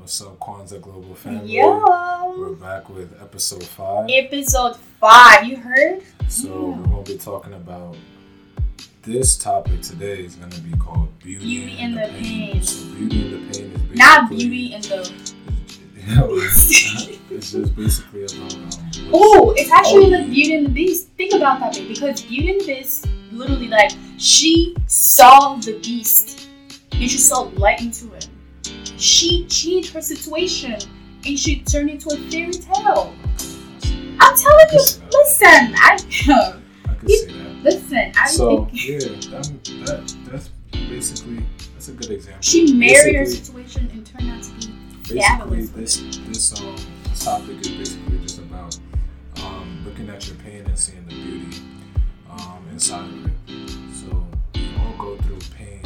What's up, Kwanzaa Global Family? Yo. We're back with episode five. Episode five. You heard? So Yeah. we're gonna be talking about this topic today is gonna be called beauty, Beauty and the the pain. pain. So beauty and the pain is basically Not beauty and the. it's just basically about um, Oh, it's actually like. Beauty and the Beast. Think about that, babe. Because Beauty and the Beast, literally, like she saw the beast and she saw light into him. She changed her situation and she turned into a fairy tale. I'm telling you, listen, I I could see that. listen. I So think yeah, that, that that's basically that's a good example. she married her situation and turned out to be basically this this um this topic is basically just about um looking at your pain and seeing the beauty um inside of it. So we all go through pain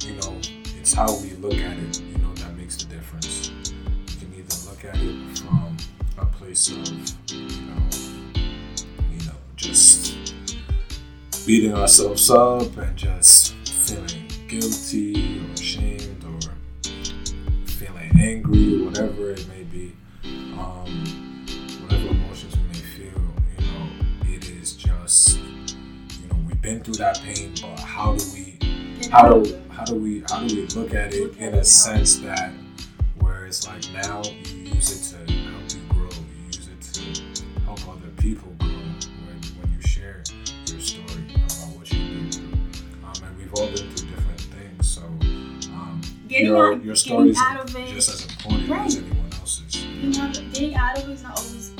You know, it's how we look at it, you know, that makes the difference. You can either look at it from a place of, you know, you know, just beating ourselves up and just feeling guilty or ashamed or feeling angry, or whatever it may be. Um, whatever emotions we may feel, you know, it is just, you know, we've been through that pain, but how do we, how do, how do we, how do we look at it in a sense that, where it's like now you use it to help you grow, you use it to help other people grow when, when you share your story about what you've been through. Um, and we've all been through different things, so um, Getting your, out- your story is out of it. just as important Right. as anyone else's. Getting out, getting out of it is not always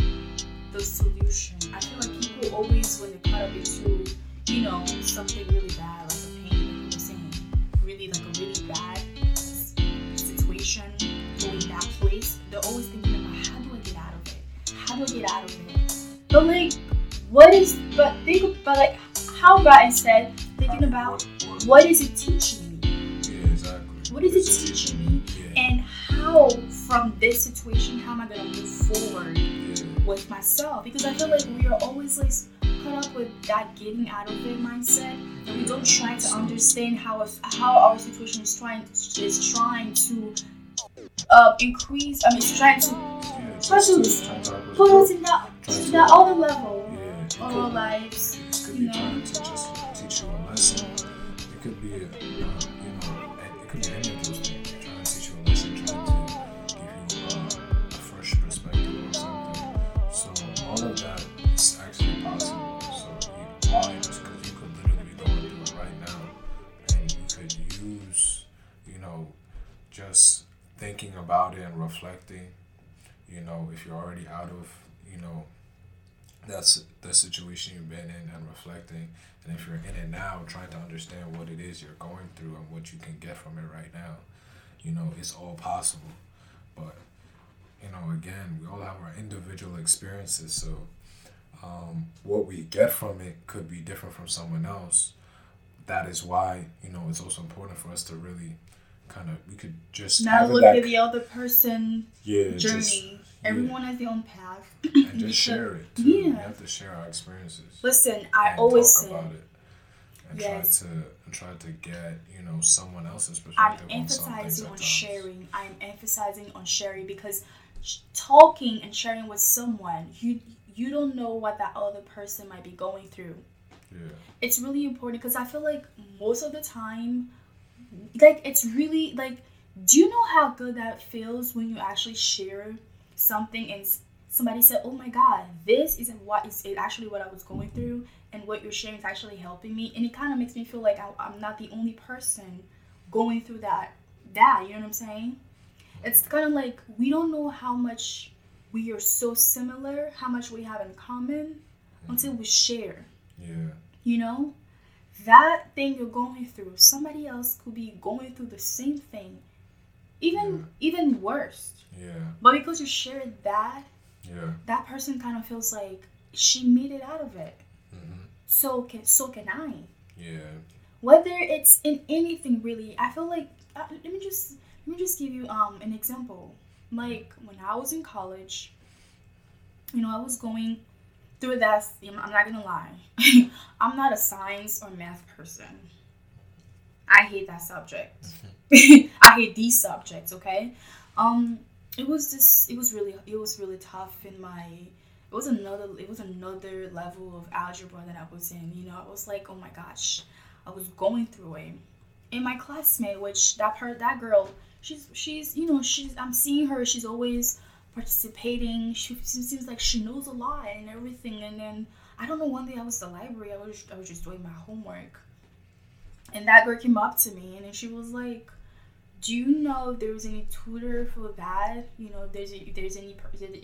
the solution. I feel like people always, when they cut up into, you know, something really bad, like a really bad situation, going that place, they're always thinking about how do I get out of it? How do I get out of it? But like, what is? But think, but like, how about instead thinking about what, what is it teaching me? Yeah, exactly. What is it teaching me? Yeah, And how, from this situation, how am I gonna move forward? yeah, with myself because I feel like we are always like caught up with that getting out of it mindset and we don't try to understand how us how our situation is trying is trying to uh, increase I mean it's trying to. Try to put us in that to- that other level of our lives you know. You know, if you're already out of, you know, that's the situation you've been in and reflecting. And if you're in it now, trying to understand what it is you're going through and what you can get from it right now, you know, it's all possible. But, you know, again, we all have our individual experiences. So, um, what we get from it could be different from someone else. That is why, you know, it's also important for us to really kind of, we could just not look at the other person yeah, journey just, yeah, everyone has their own path and just share it. Too. We have to share our experiences. listen I and always talk say about it and Yes. try to and try to get you know someone else's I'm perspective on things emphasizing on sharing. I'm emphasizing on sharing because talking and sharing with someone, you you don't know what that other person might be going through. Yeah, It's really important because I feel like most of the time, like it's really like, do you know how good that feels when you actually share something and somebody said, "Oh my God, this isn't what is it actually what I was going through." And what you're sharing is actually helping me, and it kind of makes me feel like I, I'm not the only person going through that. That you know what I'm saying? It's kind of like we don't know how much we are so similar, how much we have in common, until we share. yeah, You know, that thing you're going through, somebody else could be going through the same thing, even even worse. Yeah, But because you shared that, yeah. that person kind of feels like she made it out of it. hmm So can so can I. Yeah, Whether it's in anything really, I feel like uh, let me just let me just give you um an example. Like when I was in college, you know, I was going through that. you know, I'm not gonna lie, I'm not a science or math person. I hate that subject. I hate these subjects. Okay, um, it was just it was really it was really tough in my. It was another it was another level of algebra that I was in. You know, I was like, oh my gosh, I was going through it. And my classmate, which that part that girl, she's she's you know she's I'm seeing her. She's always participating. She, she seems like she knows a lot and everything. And then I don't know. One day I was at the library. I was I was just doing my homework, and that girl came up to me and then she was like, "Do you know if there was any tutor for that? You know, there's a, there's any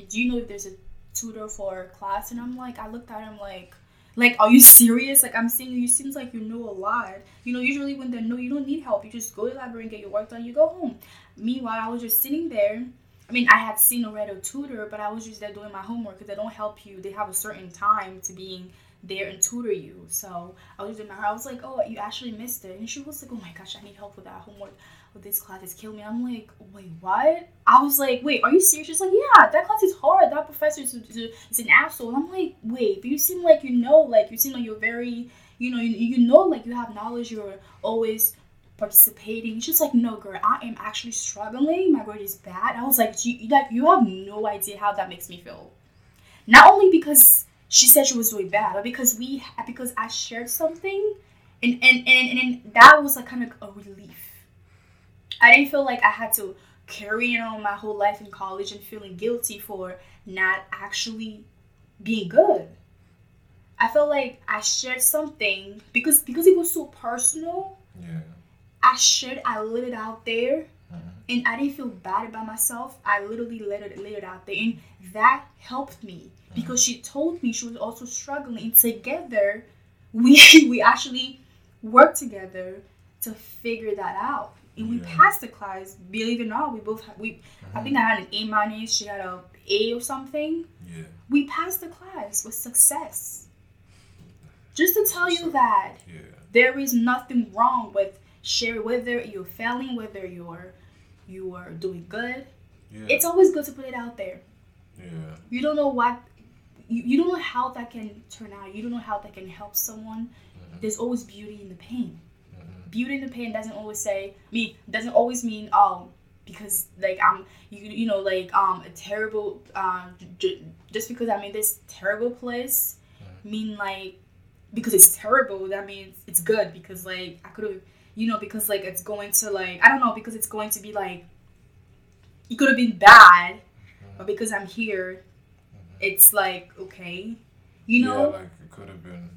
do you know if there's a tutor for class?" And I'm like, I looked at him like. Like, are you serious? Like, I'm seeing you seems like you know a lot. You know, usually when they know you don't need help, you just go to the library and get your work done. You go home. Meanwhile, I was just sitting there I mean, I had seen already a tutor, but I was just there doing my homework because they don't help you. They have a certain time to being there and tutor you. So I was doing my I was like, oh, you actually missed it. And she was like, oh my gosh, I need help with that homework. This class is killing me. I'm like, wait, what? I was like, wait, are you serious? She's like, yeah, that class is hard. That professor is, is an asshole. And I'm like, wait, but you seem like you know, like you seem like you're very, you know, you, you know, like you have knowledge. You're always participating. She's like, no, girl, I am actually struggling. My grade is bad. I was like, you, like, you have no idea how that makes me feel. Not only because she said she was doing bad, but because we, because I shared something, and and and, and that was like kind of a relief. I didn't feel like I had to carry it on my whole life in college and feeling guilty for not actually being good. I felt like I shared something because because it was so personal. Yeah I should. I let it out there, mm-hmm. and I didn't feel bad about myself. I literally let it let it out there, and that helped me mm-hmm. because she told me she was also struggling. And together, we we actually worked together to figure that out, and we passed the class. Believe it or not, we both had, we. Mm-hmm. I think I had an A minus. She had a A or something. Yeah. We passed the class with success. Just to tell you that yeah. there is nothing wrong with share whether you're failing, whether you're you are doing good. Yeah. It's always good to put it out there. Yeah. You don't know what you, you don't know how that can turn out. You don't know how that can help someone. Mm-hmm. There's always beauty in the pain. Beauty in the pain doesn't always say me doesn't always mean um because like I'm you you know like um a terrible um j- just because I'm in this terrible place mm-hmm. mean like because it's terrible that means it's good because like I could have you know, because like it's going to like I don't know because it's going to be like it could have been bad, mm-hmm. but because I'm here, mm-hmm. it's like okay, you know. Yeah, like it could have been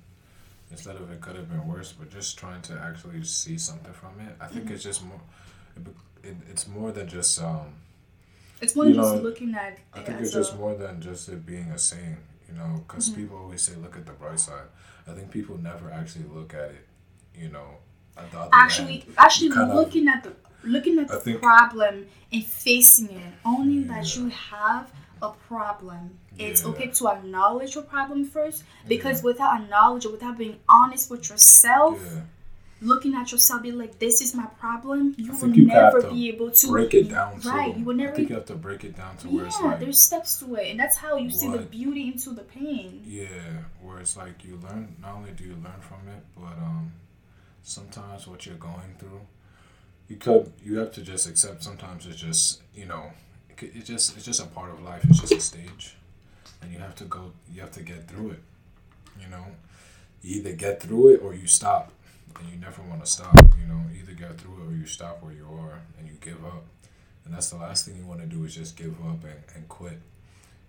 instead of it could have been worse, but just trying to actually see something from it. I think mm-hmm. it's just more. It, it, it's more than just um. It's more than just know, looking at. I think it's just more than just it being a saying, you know, because mm-hmm. people always say, "Look at the bright side." I think people never actually look at it, you know, actually end, actually looking of, at the looking at the think, problem and facing it only yeah. that you have a problem it's yeah. okay to acknowledge your problem first because yeah. without acknowledge without being honest with yourself looking at yourself be like this is my problem you will you never be able to break it down right to, you will never I think you have to break it down to where it's like there's steps to it and that's how you what, see the beauty into the pain yeah where it's like you learn not only do you learn from it but um sometimes what you're going through you could you have to just accept sometimes it's just you know it just it's just a part of life it's just a stage and you have to go you have to get through it you know? You either get through it or you stop. And you never want to stop you know? Either get through it or you stop where you are and you give up. And that's the last thing you want to do is just give up and, and quit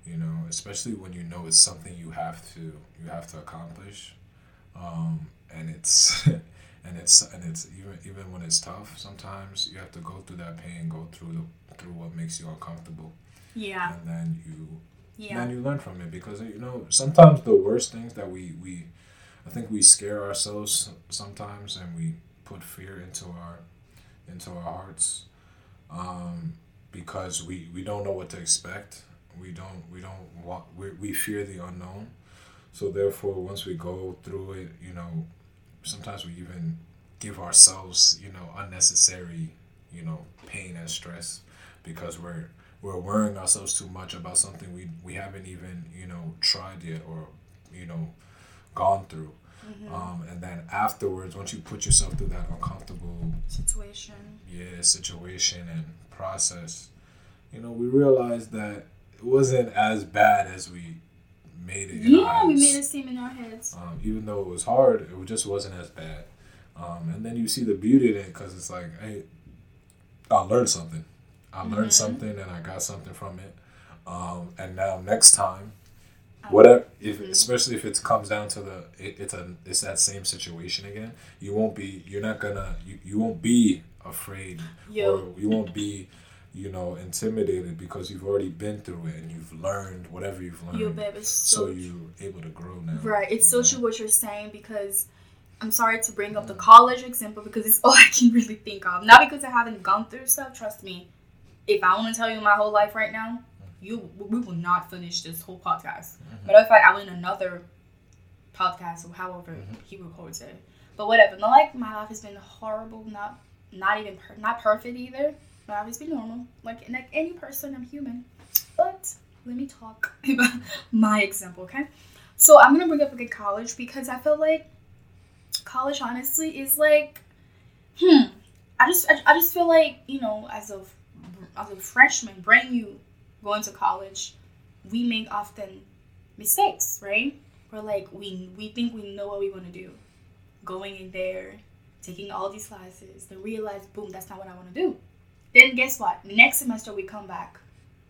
you know? Especially when you know it's something you have to you have to accomplish. Um, and it's and it's and it's even even when it's tough sometimes you have to go through that pain go through the through what makes you uncomfortable. Yeah. And then you yeah. then you learn from it because you know sometimes the worst things that we we i think we scare ourselves sometimes and we put fear into our into our hearts um, because we we don't know what to expect we don't we don't want we, we fear the unknown so therefore once we go through it you know sometimes we even give ourselves, you know, unnecessary, you know, pain and stress because we're we're worrying ourselves too much about something we we haven't even, you know, tried yet or, you know, gone through. Mm-hmm. Um, and then afterwards, once you put yourself through that uncomfortable Situation. yeah situation and process, you know, we realized that it wasn't as bad as we made it. in our Yeah, we made it seem in our heads. Um, even though it was hard, it just wasn't as bad. Um, and then you see the beauty in it because it's like, hey, I learned something. I Mm-hmm. learned something and I got something from it. Um, and now next time, whatever, if mhm. especially if it comes down to the, it, it's a, it's that same situation again. You won't be, you're not gonna, you, you won't be afraid Yo. or you won't be, you know, intimidated because you've already been through it and you've learned whatever you've learned. Yo, babe, so so you're able to grow now. Right. It's so know? true what you're saying because I'm sorry to bring up the college example because it's all I can really think of. Not because I haven't gone through stuff. Trust me. If I want to tell you my whole life right now, you we will not finish this whole podcast. Matter of fact, I will in another podcast or however he records it. But whatever. Not like my life has been horrible. Not not even per- not perfect either. My life has been normal. Like like any person, I'm human. But let me talk about my example, okay? So I'm gonna bring up again college because I feel like college honestly is like, hmm. I just I, I just feel like you know as a as a freshman, brand new, going to college, we make often mistakes, right? We're like we we think we know what we want to do, going in there, taking all these classes, then realize boom that's not what I want to do. Then guess what? Next semester we come back,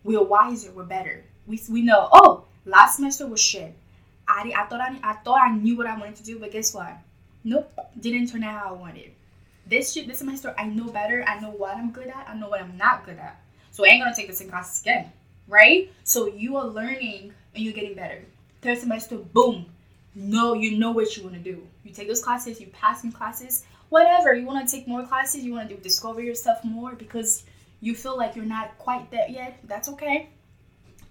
we're wiser, we're better. We we know oh last semester was shit. I, I thought I, I thought I knew what I wanted to do, but guess what? Nope, didn't turn out how I wanted. This shit, this is my story. I know better. I know what I'm good at. I know what I'm not good at. So I ain't gonna take the same classes again, right? So you are learning and you're getting better. Third semester, boom, no, you know what you want to do. You take those classes, you pass in classes, whatever. You want to take more classes, you want to discover yourself more because you feel like you're not quite there yet. That's okay.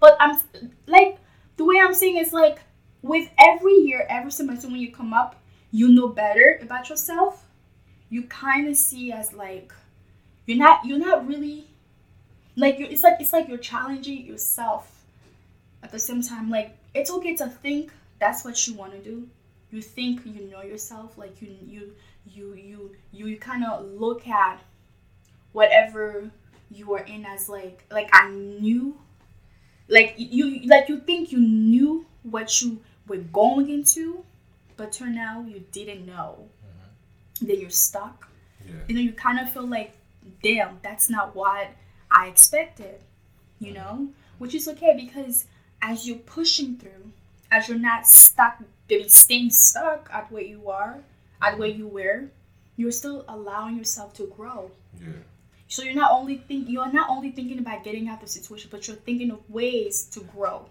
But I'm like the way I'm saying is like with every year, every semester when you come up, you know better about yourself. You kind of see as like you're not you're not really like you're, it's like it's like you're challenging yourself at the same time. Like it's okay to think that's what you want to do. You think you know yourself like you you you you you, you kind of look at whatever you are in as like like i knew like you like you think you knew what you were going into but turn out you didn't know then you're stuck. Yeah. you know you kind of feel like damn that's not what i expected you know? Which is okay because as you're pushing through as you're not stuck staying stuck at where you are at where you were you're still allowing yourself to grow. Yeah. so you're not only think you're not only thinking about getting out of the situation but you're thinking of ways to grow.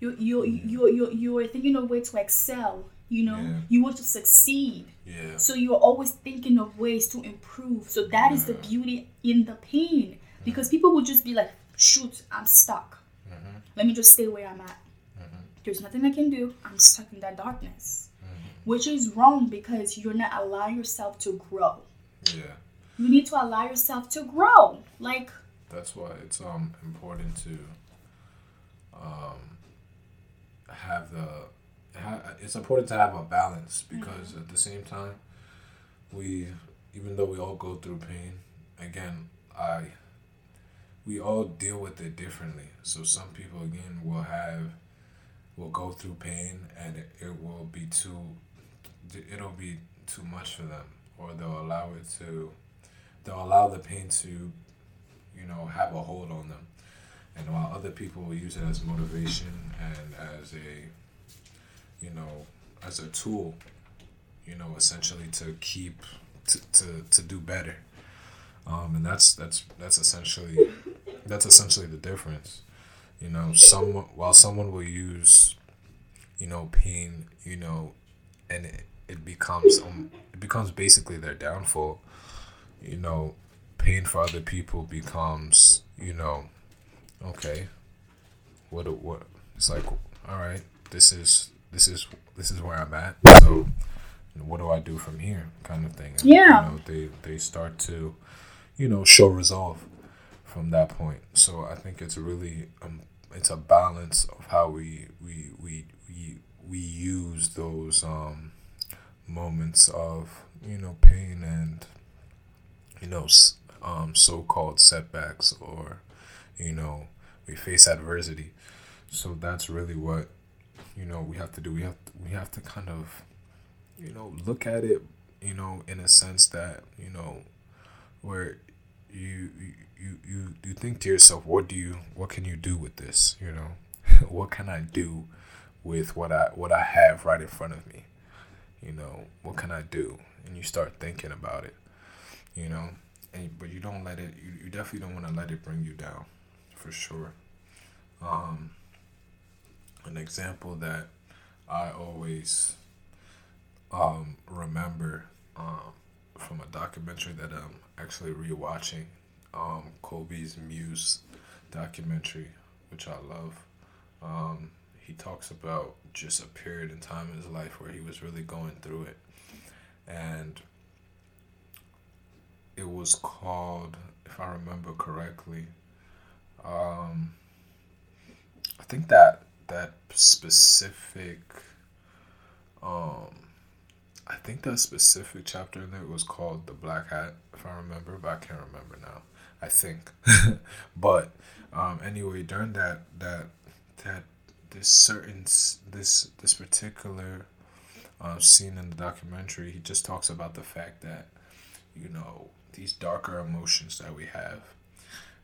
You you you you you are thinking of ways to excel you know Yeah. you want to succeed Yeah. so you're always thinking of ways to improve. So that is the beauty in the pain. Because people will just be like, shoot, I'm stuck. Mhm. Let me just stay where I'm at. Mhm. There's nothing I can do. I'm stuck in that darkness. Mhm. Which is wrong because you're not allowing yourself to grow. Yeah. You need to allow yourself to grow. Like, That's why it's um important to um have the it's important to have a balance because mm-hmm. at the same time we even though we all go through pain again I we all deal with it differently so some people again will have will go through pain and it, it will be too it'll be too much for them or they'll allow it to they'll allow the pain to you know, have a hold on them. And while other people will use it as motivation and as a, you know, as a tool, you know, essentially to keep to, to, to do better. Um, and that's that's that's essentially that's essentially the difference. You know, someone while someone will use, you know, pain, you know, and it, it becomes um, it becomes basically their downfall. You know, pain for other people becomes, you know, okay, what what it's like, all right, this is this is this is where I'm at. So, what do I do from here, kind of thing. And, Yeah. You know, they they start to, you know, show resolve from that point. So I think it's really um, it's a balance of how we we we we we use those um, moments of you know pain and you know um, so-called setbacks or you know we face adversity so that's really what you know we have to do we have to, we have to kind of you know look at it you know in a sense that you know where you you you you think to yourself what do you what can you do with this? You know what can i do with what i what i have right in front of me? You know what can i do? And you start thinking about it you know and but you don't let it you, you definitely don't want to let it bring you down for sure. Um an example that i always um remember um from a documentary that i'm actually rewatching um kobe's muse documentary which i love. Um he talks about just a period in time in his life where he was really going through it. And it was called, if I remember correctly, um, I think that that specific, um, I think that specific chapter in there was called the Black Hat, if I remember, but I can't remember now. I think, but um, anyway, during that that that this certain this this particular uh, scene in the documentary, he just talks about the fact that you know these darker emotions that we have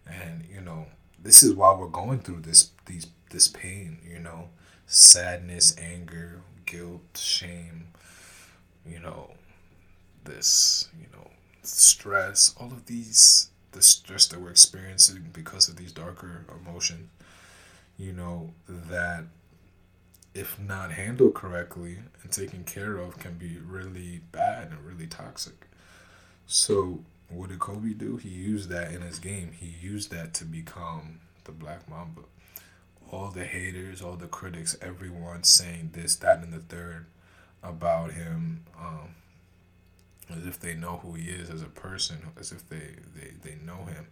and you know this is why we're going through this these this pain you know sadness anger guilt shame you know this you know stress all of these the stress that we're experiencing because of these darker emotions you know that if not handled correctly and taken care of can be really bad and really toxic so what did Kobe do? He used that in his game. He used that to become the Black Mamba. All the haters, all the critics, everyone saying this, that, and the third about him, um, as if they know who he is as a person, as if they, they, they know him,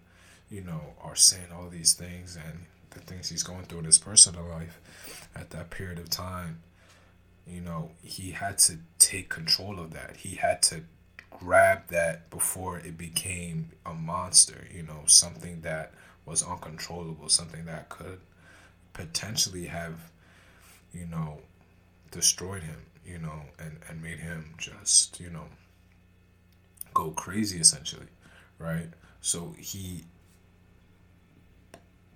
you know, are saying all these things and the things he's going through in his personal life at that period of time. You know, he had to take control of that. He had to grab that before it became a monster, you know, something that was uncontrollable, something that could potentially have, you know, destroyed him, you know, and, and made him just, you know, go crazy essentially, right? So he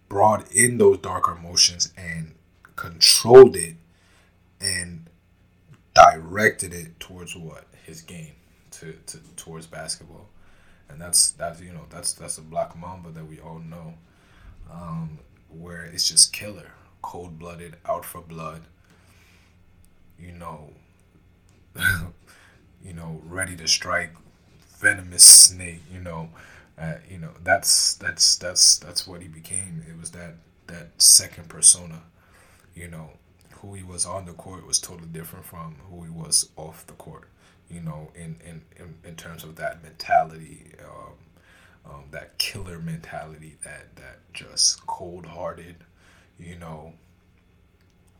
brought in those darker emotions and controlled it and directed it towards what? His game to, to towards basketball, and that's that's you know that's that's a black mamba that we all know, um, where it's just killer, cold blooded, out for blood. You know, you know, ready to strike, venomous snake. You know, uh, you know that's that's that's that's what he became. It was that that second persona. You know, who he was on the court was totally different from who he was off the court you know, in, in, in, in terms of that mentality, um, um, that killer mentality, that, that just cold hearted, you know,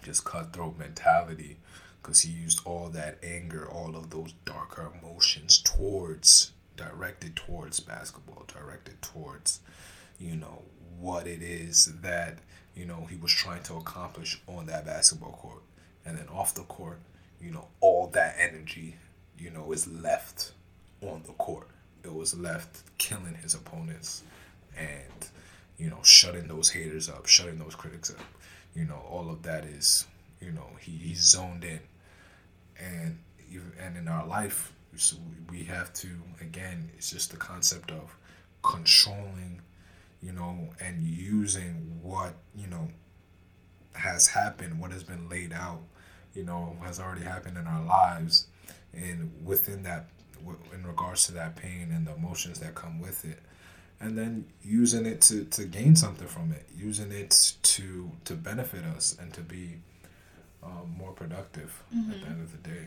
just cutthroat mentality, because he used all that anger, all of those darker emotions towards, directed towards basketball, directed towards, you know, what it is that, you know, he was trying to accomplish on that basketball court. And then off the court, you know, all that energy you know, is left on the court. It was left killing his opponents and, you know, shutting those haters up, shutting those critics up. You know, all of that is, you know, he, he's zoned in. And and in our life, so we have to again, it's just the concept of controlling, you know, and using what, you know, has happened, what has been laid out, you know, has already happened in our lives and within that in regards to that pain and the emotions that come with it. And then using it to, to gain something from it using it to to benefit us and to be um, more productive mm-hmm. at the end of the day.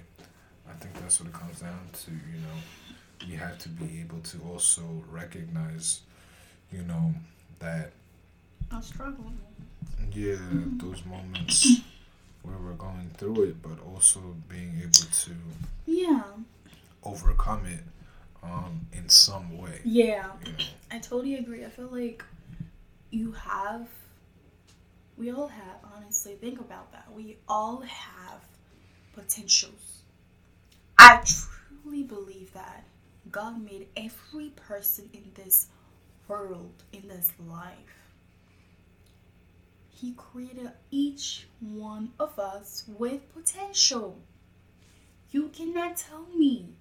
I think that's what it comes down to you know. We have to be able to also recognize you know that i struggle. Yeah those moments where we're going through it, but also being able to yeah overcome it um, in some way. Yeah, You know? I totally agree. I feel like you have, we all have, honestly, think about that. We all have potentials. I truly believe that God made every person in this world, in this life. He created each one of us with potential. You cannot tell me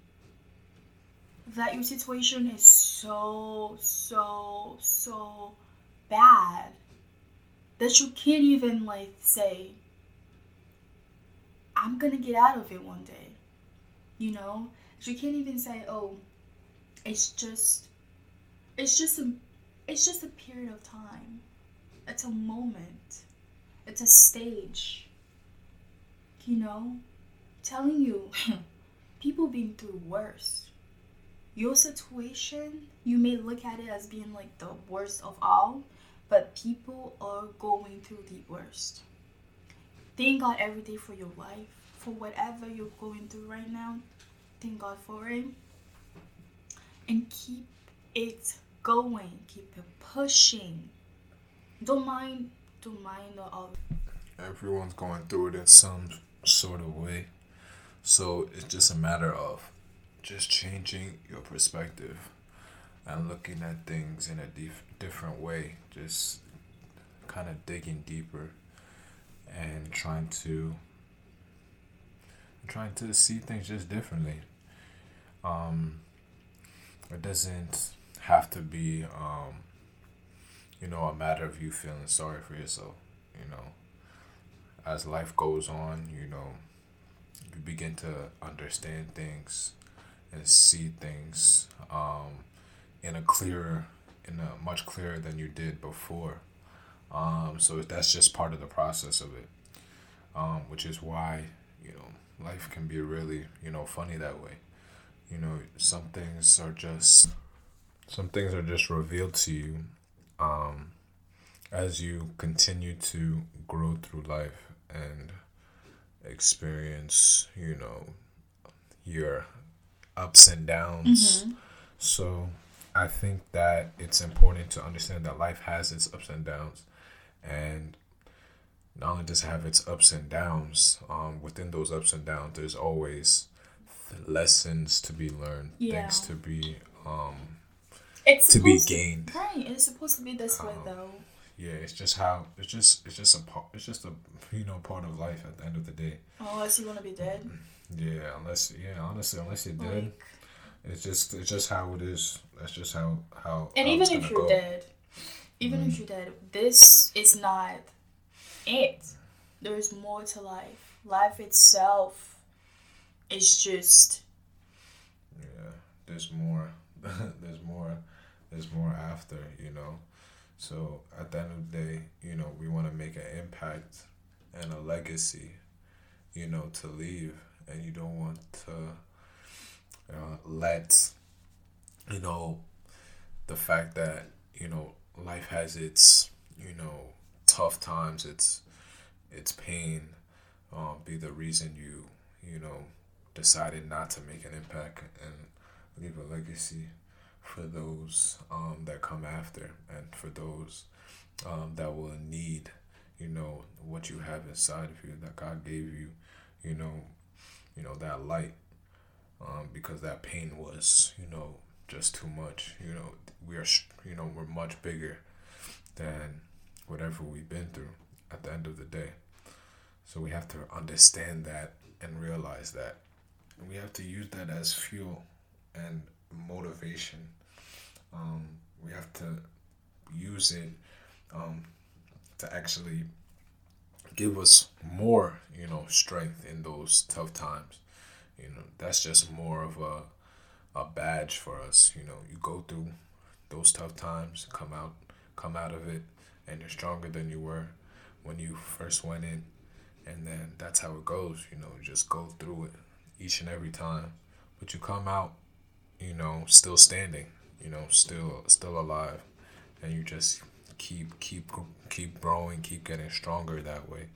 that your situation is so, so, so bad that you can't even like say, I'm gonna get out of it one day. You know? You can't even say, oh, it's just it's just a it's just a period of time. It's a moment. It's a stage. You know? Telling you people been through worse your situation, you may look at it as being like the worst of all, but people are going through the worst. Thank God every day for your life, for whatever you're going through right now. Thank God for it. And keep it going. Keep it pushing. Don't mind, don't mind the all. Everyone's going through it in some sort of way. So it's just a matter of just changing your perspective and looking at things in a dif- different way. Just kind of digging deeper and trying to trying to see things just differently. Um, it doesn't have to be, um, you know, a matter of you feeling sorry for yourself. You know, as life goes on, you know, you begin to understand things and see things um, in a clearer, in a much clearer than you did before. Um, so that's just part of the process of it, um, which is why you know life can be really you know funny that way. You know, some things are just some things are just revealed to you um, as you continue to grow through life and experience, you know, your ups and downs. Mm-hmm. So I think that it's important to understand that life has its ups and downs. And not only does it have its ups and downs, um, within those ups and downs, there's always lessons to be learned, Yeah. things to be um, It's to be gained. Right, it's supposed to be this way Um, though. Yeah, it's just how it's just it's just a part it's just a you know part of life at the end of the day. Unless you want to be dead. Yeah, unless yeah, honestly, unless you're dead, Like, it's just it's just how it is. That's just how how. and how even if you're go. dead, even Mm. if you're dead, this is not it. There's more to life. Life itself is just Yeah, there's more. there's more. There's more after you know. So at the end of the day, you know, we want to make an impact and a legacy, you know, to leave, and you don't want to uh, let, you know, the fact that you know life has its you know tough times, its its pain, um, be the reason you you know decided not to make an impact and leave a legacy for those um, that come after and for those um, that will need you know what you have inside of you that God gave you you know you know that light um, because that pain was you know just too much. You know we are you know we're much bigger than whatever we've been through at the end of the day. So we have to understand that and realize that. And we have to use that as fuel and motivation. Um, we have to use it um, to actually give us more, you know, strength in those tough times. You know, that's just more of a a badge for us. You know, you go through those tough times, come out, come out of it, and you're stronger than you were when you first went in. And then that's how it goes. You know, you just go through it each and every time, but you come out, you know, still standing. You know, still still alive, and you just keep keep keep growing, keep getting stronger that way.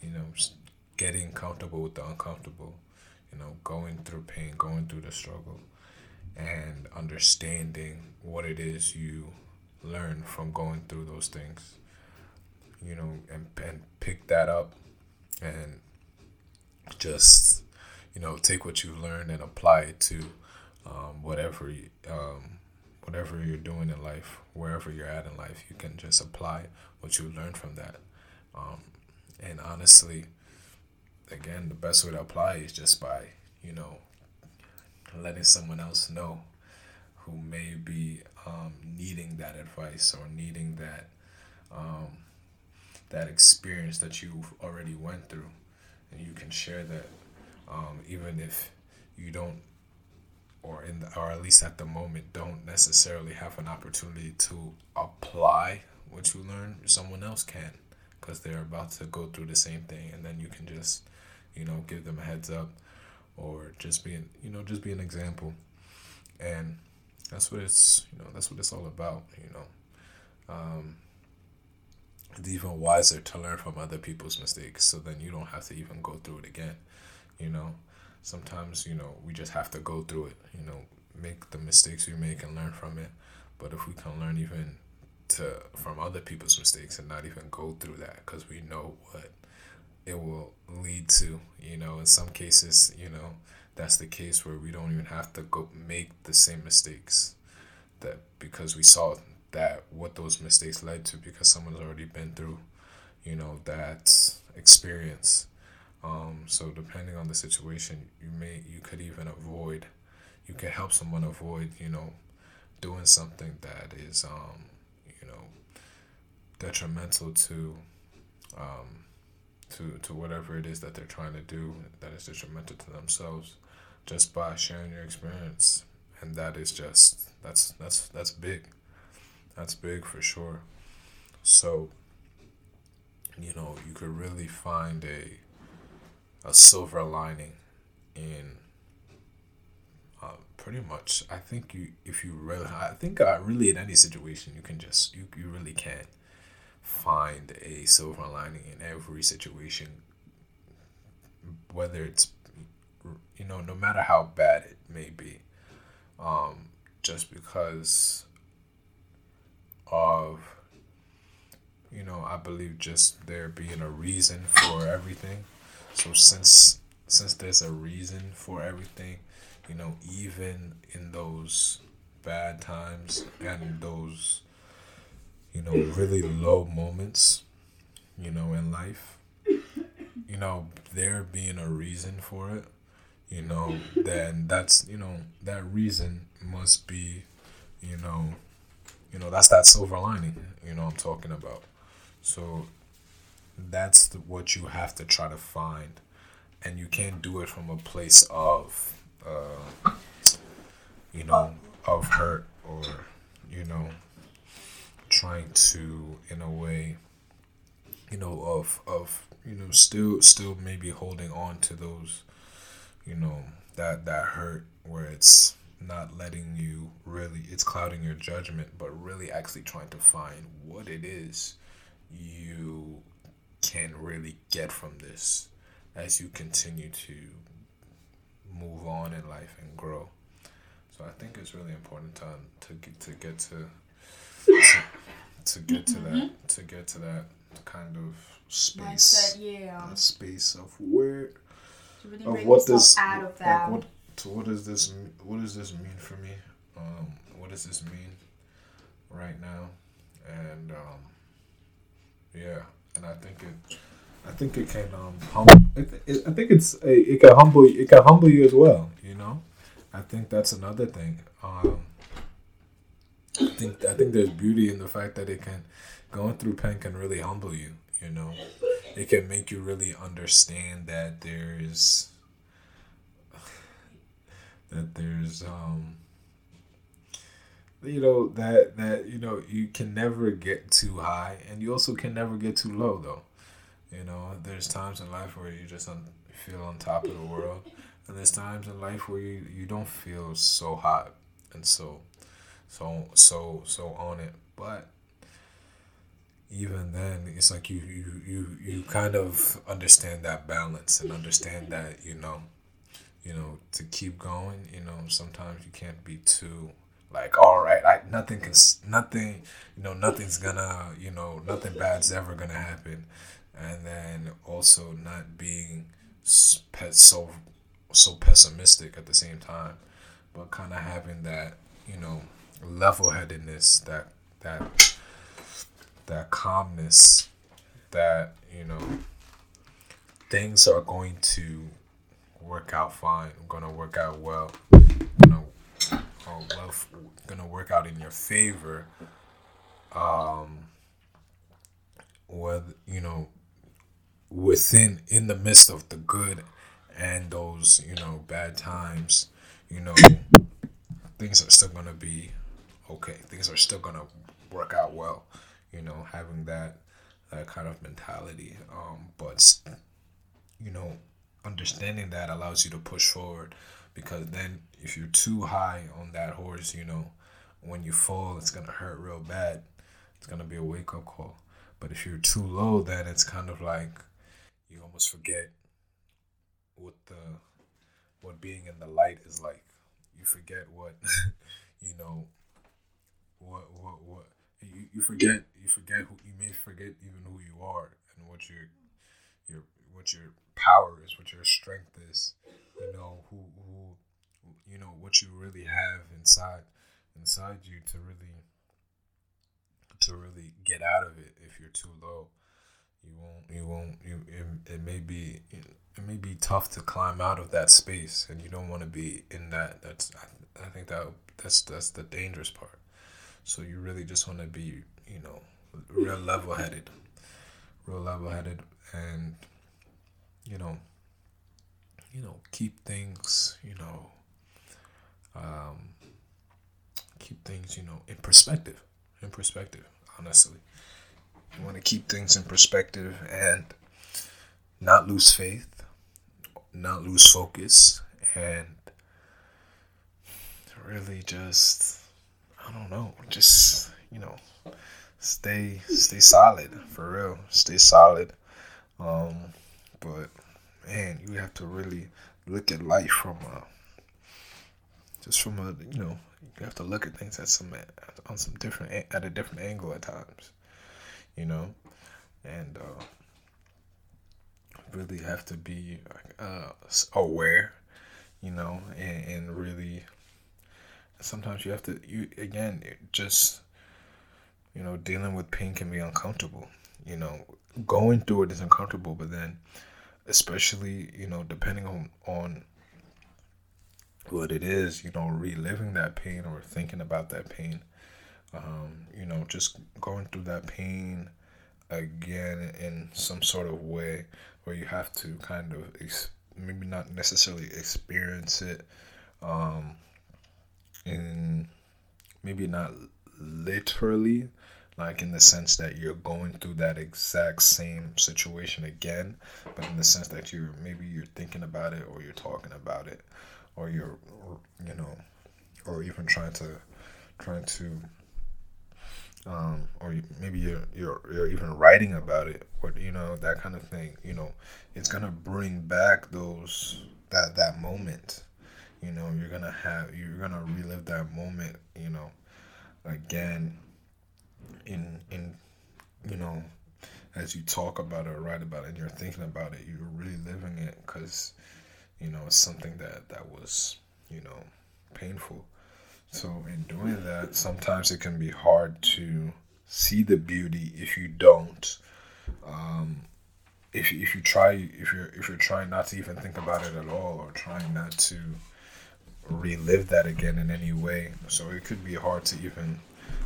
You know, getting comfortable with the uncomfortable, you know, going through pain, going through the struggle, and understanding what it is you learn from going through those things, you know, and, and pick that up and just, you know, take what you've learned and apply it to um, whatever, um, whatever you're doing in life, wherever you're at in life, you can just apply what you learned from that. Um, and honestly, again, the best way to apply is just by, you know, letting someone else know who may be um, needing that advice or needing that um, that experience that you've already went through, and you can share that, um, even if you don't, or in the, or at least at the moment don't necessarily have an opportunity to apply what you learn. Someone else can, because they're about to go through the same thing, and then you can just, you know, give them a heads up, or just be an, you know just be an example, and that's what it's you know that's what it's all about you know um, it's even wiser to learn from other people's mistakes so then you don't have to even go through it again you know sometimes you know we just have to go through it you know make the mistakes we make and learn from it. But if we can learn even to from other people's mistakes and not even go through that because we know what it will lead to you know in some cases you know that's the case where we don't even have to go make the same mistakes that because we saw that what those mistakes led to because someone's already been through you know that experience um, so depending on the situation you may you could even avoid you could help someone avoid you know doing something that is um, you know detrimental to um, to to whatever it is that they're trying to do that is detrimental to themselves just by sharing your experience. And that is just that's that's that's big. That's big for sure. So you know you could really find a a silver lining in uh, pretty much i think you if you really i think uh, really in any situation you can just you, you really can find a silver lining in every situation whether it's you know, no matter how bad it may be, um, just because of, you know, I believe just there being a reason for everything. So since since there's a reason for everything, you know, even in those bad times and those, you know, really low moments, you know, in life, you know, there being a reason for it you know, then that's you know that reason must be, you know, you know that's that silver lining. You know I'm talking about. So that's the, what you have to try to find, and you can't do it from a place of, uh, you know, of hurt or, you know, trying to in a way, you know, of of you know still still maybe holding on to those you know that that hurt where it's not letting you really it's clouding your judgment but really actually trying to find what it is you can really get from this as you continue to move on in life and grow so i think it's really important to to get to get to to, to get to that mm-hmm. to get to that kind of space yeah that space of where really of what this out of that. Like what, so what does this what does this mean for me? Um, what does this mean right now? And um, yeah, and I think it. I think it can um humble. It, it, I think it's a, it can humble it can humble you as well. You know, I think that's another thing. Um, I think I think there's beauty in the fact that it can going through pain can really humble you. You know, it can make you really understand that there's that there's um you know that that you know you can never get too high and you also can never get too low though. You know there's times in life where you just on, feel on top of the world and there's times in life where you, you don't feel so hot and so so so so on it. But even then it's like you you you you kind of understand that balance and understand that you know you know to keep going you know sometimes you can't be too like all right nothing can nothing you know nothing's gonna you know nothing bad's ever gonna happen. And then also not being so so pessimistic at the same time but kind of having that you know level-headedness that that that calmness that you know things are going to work out fine gonna work out well or well gonna work out in your favor um whether you know within in the midst of the good and those you know bad times you know things are still gonna be okay. Things are still gonna work out well you know having that that kind of mentality. Um but you know understanding that allows you to push forward because then if you're too high on that horse you know when you fall it's gonna hurt real bad. It's gonna be a wake-up call. But if you're too low then it's kind of like you almost forget what the what being in the light is like. You forget what you know what what what you, you forget you forget who you may forget even who you are and what your your what your power is what your strength is. You know who who you know what you really have inside inside you to really to really get out of it if you're too low. You won't you won't you it, it may be it may be tough to climb out of that space and you don't want to be in that that's I, I think that that's that's the dangerous part. So you really just want to be you know real level headed real level headed and you know you know keep things you know um keep things you know in perspective in perspective honestly you want to keep things in perspective and not lose faith not lose focus and really just I don't know, just you know, stay stay solid for real, stay solid. Um, but man, you have to really look at life from a just from a you know you have to look at things at some on some different at a different angle at times, you know, and uh, really have to be uh, aware, you know, and, and really sometimes you have to you again just you know dealing with pain can be uncomfortable you know? Going through it is uncomfortable but then especially you know depending on on what it is you know reliving that pain or thinking about that pain. Um, you know just going through that pain again in some sort of way where you have to kind of ex- maybe not necessarily experience it um, in maybe not literally like in the sense that you're going through that exact same situation again but in the sense that you're maybe you're thinking about it or you're talking about it or you're you know or even trying to trying to um, or maybe you're, you're you're even writing about it or you know that kind of thing you know it's gonna bring back those that that moment. You know you're gonna have you're gonna relive that moment you know again in in you know as you talk about it or write about it and you're thinking about it you're really living it because you know it's something that that was you know painful so in doing that sometimes it can be hard to see the beauty if you don't um, if, if you try if you're if you're trying not to even think about it at all or trying not to relive that again in any way. So it could be hard to even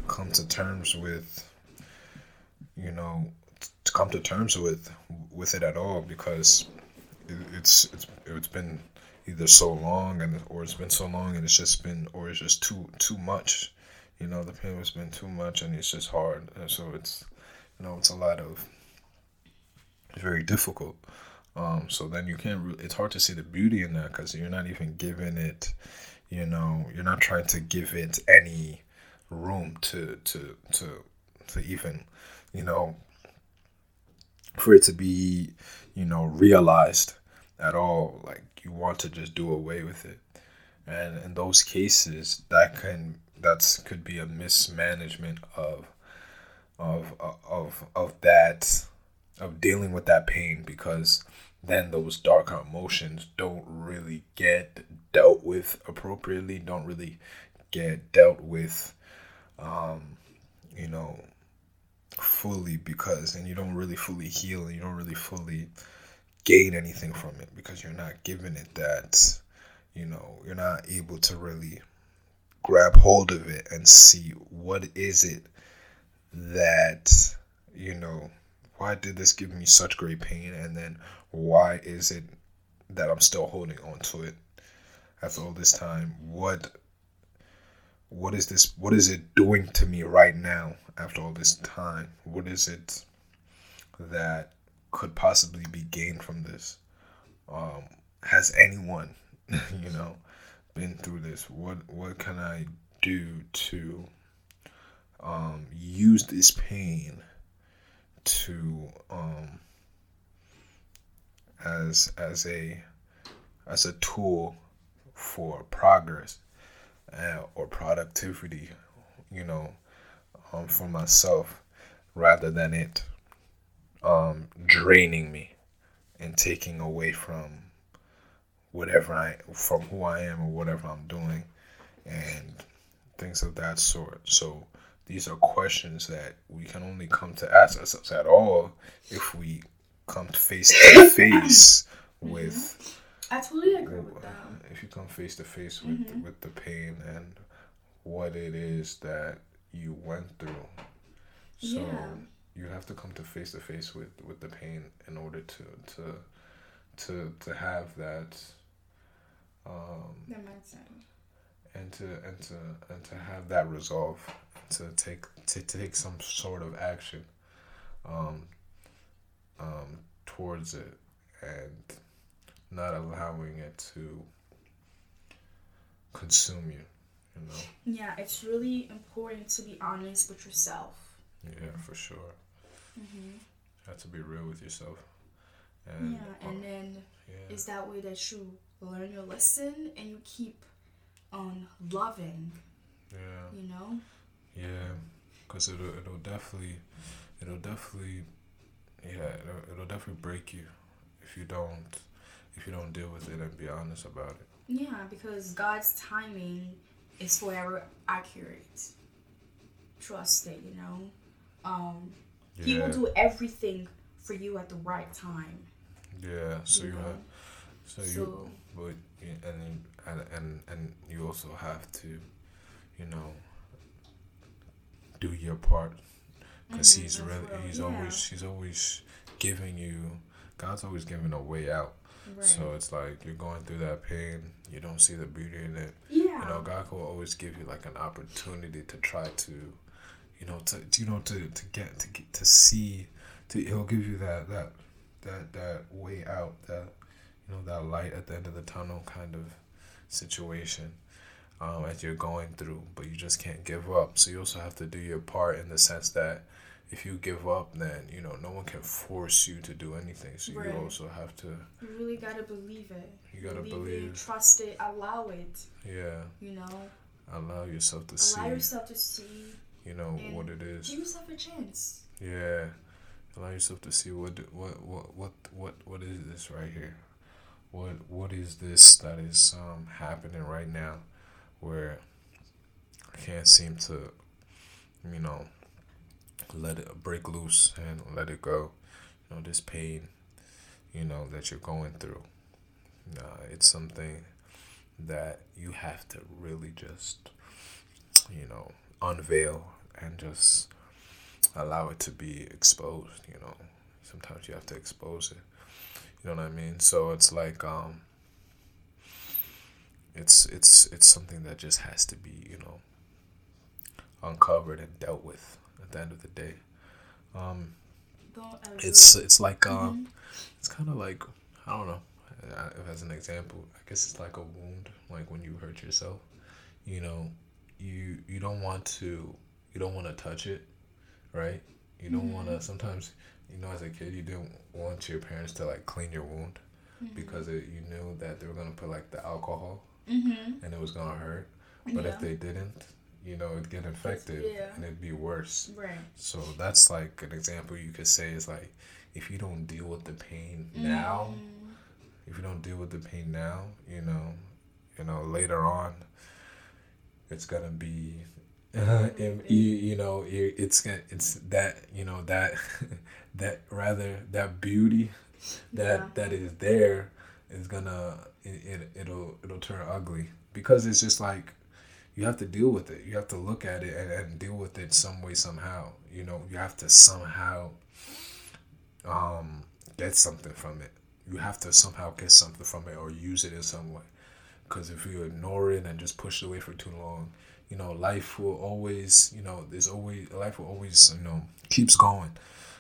come to terms with, you know, to come to terms with with it at all because it's it's it's been either so long and or it's been so long and it's just been or it's just too too much. You know, the pain has been too much and it's just hard. And so it's you know it's a lot of it's very difficult. Um, so then you can't. Really, it's hard to see the beauty in that because you're not even giving it. You know, you're not trying to give it any room to to to to even you know, for it to be, you know, realized at all. Like you want to just do away with it. And in those cases, that can that's could be a mismanagement of of of of that of dealing with that pain because then those dark emotions don't really get dealt with appropriately, don't really get dealt with um, you know, fully because and you don't really fully heal and you don't really fully gain anything from it because you're not giving it that you know you're not able to really grab hold of it and see what is it that you know why did this give me such great pain and then why is it that I'm still holding on to it after all this time? What what is this what is it doing to me right now after all this time? What is it that could possibly be gained from this? Um, has anyone you know been through this? What what can i do to um, use this pain to um, as as a as a tool for progress uh, or productivity, you know, um, for myself, rather than it um, draining me and taking away from whatever I from who I am or whatever I'm doing, and things of that sort. So these are questions that we can only come to ask ourselves at all if we come to face to face with. I totally agree with that. If you come face to face with Mhm. with the pain and what it is that you went through, so Yeah. You have to come to face to face with with the pain in order to to to to have that um That sense. and to and to and to have that resolve to take to take some sort of action um um towards it and not allowing it to consume you you know Yeah, it's really important to be honest with yourself. yeah for sure hmm you have to be real with yourself and yeah, and then yeah it's that way that you learn your lesson and you keep on loving. yeah You know. Yeah, because it'll it'll definitely it'll definitely yeah it'll, it'll definitely break you if you don't if you don't deal with it and be honest about it. Yeah, because God's timing is forever accurate. Trust it, you know. Um, He will do everything for you at the right time. yeah. So you know? have so you So but and and and and you also have to you know do your part because Mhm, he's really real. he's Yeah. always he's always giving you God's always giving a way out. right. So it's like you're going through that pain, you don't see the beauty in it. yeah. You know, God will always give you like an opportunity to try to, you know, to you know to, to get to get to see, to He'll give you that that that that way out, that you know that light at the end of the tunnel kind of situation. Um, as you're going through, but you just can't give up. So you also have to do your part in the sense that if you give up, then you know no one can force you to do anything. So Right. you also have to, you really gotta believe it. you gotta it, believe, trust it, allow it. yeah, You know, allow yourself to allow see, yourself to see. You know and what it is. Give yourself a chance. Yeah, allow yourself to see what what what what what what is this right here? What what is this that is um happening right now, where I can't seem to, you know, let it break loose and let it go. You know this pain, you know that you're going through. Uh, it's something that you have to really just, you know, unveil and just allow it to be exposed you know. Sometimes you have to expose it. You know what i mean? So it's like um it's it's it's something that just has to be you know uncovered and dealt with at the end of the day. Um it's it's like um it's kind of like i don't know uh, as an example i guess it's like a wound like when you hurt yourself you know you you don't want to you don't want to touch it right You don't want to. Sometimes, you know, as a kid, you didn't want your parents to like clean your wound because it, you knew that they were gonna put like the alcohol Mm-hmm. and it was gonna hurt. But yeah. if they didn't, you know, it'd get infected yeah. and it'd be worse. Right. So that's like an example you could say is like if you don't deal with the pain now, Mm. if you don't deal with the pain now, you know, you know, later on, it's gonna be, you, you know, it- it's gonna, it's that, you know, that, that rather that beauty, that Yeah. that is there, is gonna, it, it it'll it'll turn ugly because it's just like you have to deal with it. You have to look at it and, and deal with it some way somehow. You know, you have to somehow um, get something from it. You have to somehow get something from it or use it in some way. Because if you ignore it and just push it away for too long, you know, life will always, you know, there's always life will always, you know, keeps going.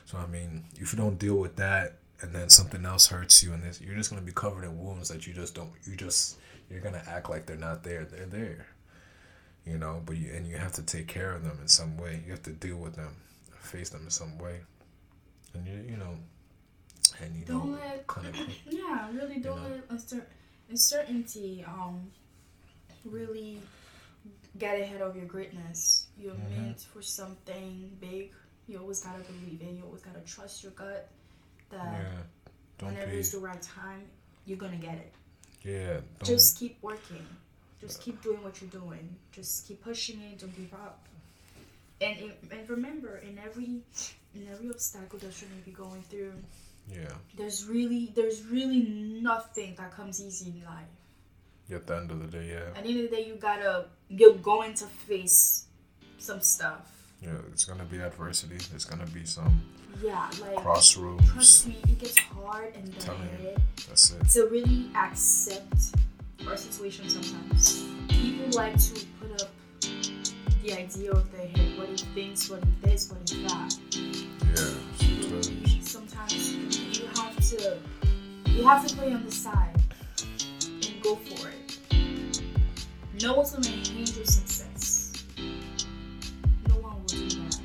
So I mean, if you don't deal with that, and then something else hurts you, and this, you're just gonna be covered in wounds that you just don't. You just you're gonna act like they're not there. They're there. You know, but you and you have to take care of them in some way. You have to deal with them, face them in some way, and you you know, and you Don't let kind of yeah, really don't know? let uncer- uncertainty um really get ahead of your greatness. You're Mhm. meant for something big. You always gotta believe it. You always gotta trust your gut that yeah. Don't whenever be it's the right time, you're gonna get it. yeah. Just keep working. Just keep doing what you're doing. Just keep pushing it. Don't give up. And in, and remember, in every in every obstacle that you may be going through, yeah. there's really there's really nothing that comes easy in life. At the end of the day, yeah. At the end of the day, you gotta you're going to face some stuff. Yeah, it's gonna be adversity. It's gonna be some Yeah, like crossroads. trust me, it gets hard and the Telling you. head That's it. to really accept our situation sometimes. People like to put up the idea of their head, what he thinks, what he this, what he that. To you have to play on the side and go for it. No one's gonna hinge your success. No one will do that.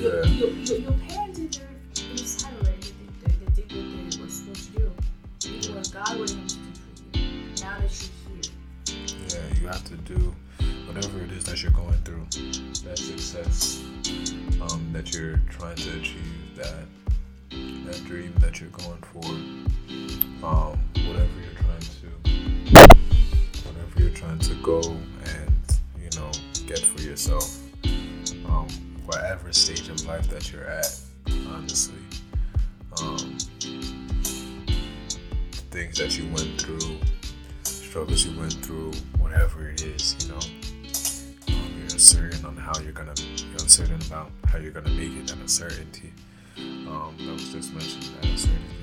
Your, Yeah. your, your, your parents did their, they decided already. They, they, they did what they were supposed to do. They did what God wanted them to do for you. Now that you're here. Yeah, you have to do whatever it is that you're going through. That success um, that you're trying to achieve, that that dream that you're going for, um, whatever you're trying to, whatever you're trying to go and you know get for yourself. Um, whatever stage of life that you're at, honestly. Um, things that you went through, struggles you went through, whatever it is, you know, um, you're uncertain on how you're gonna, you're uncertain about how you're gonna make it, that uncertainty. Um, that was just mentioned, that uncertainty,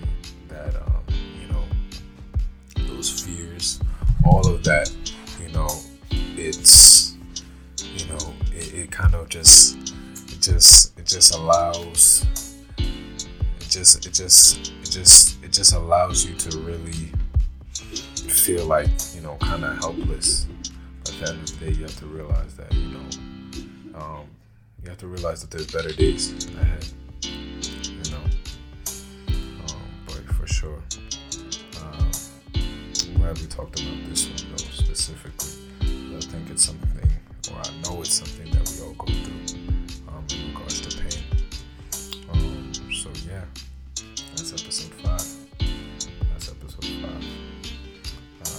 that, um, you know, those fears, all of that, you know, it's, you know, it, it kind of just, it just, it just allows, it just, it just, it just, it just allows you to really feel like you know kind of helpless. But at the end of the day you have to realize that you know um, you have to realize that there's better days ahead sure. Um, I'm glad we talked about this one though specifically. I think it's something or I know it's something that we all go through um, in regards to pain. Um, so yeah. That's episode five. That's episode five.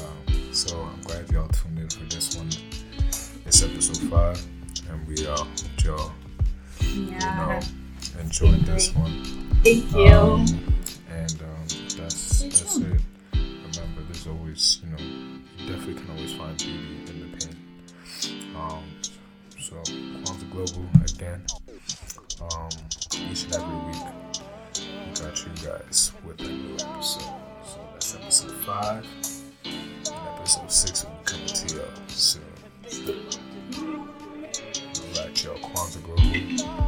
Um, so I'm glad y'all tuned in for this one. It's episode five, and we uh, hope y'all you know enjoyed this one. Thank you. um, that's, it. Remember, there's always, you know, you definitely can always find beauty in the pain. Um, so, Kwanzaa Global, again, um, each and every week, we got you guys with a new episode. So, that's episode five. And episode six will be coming to you soon. Like, y'all, Kwanzaa Global.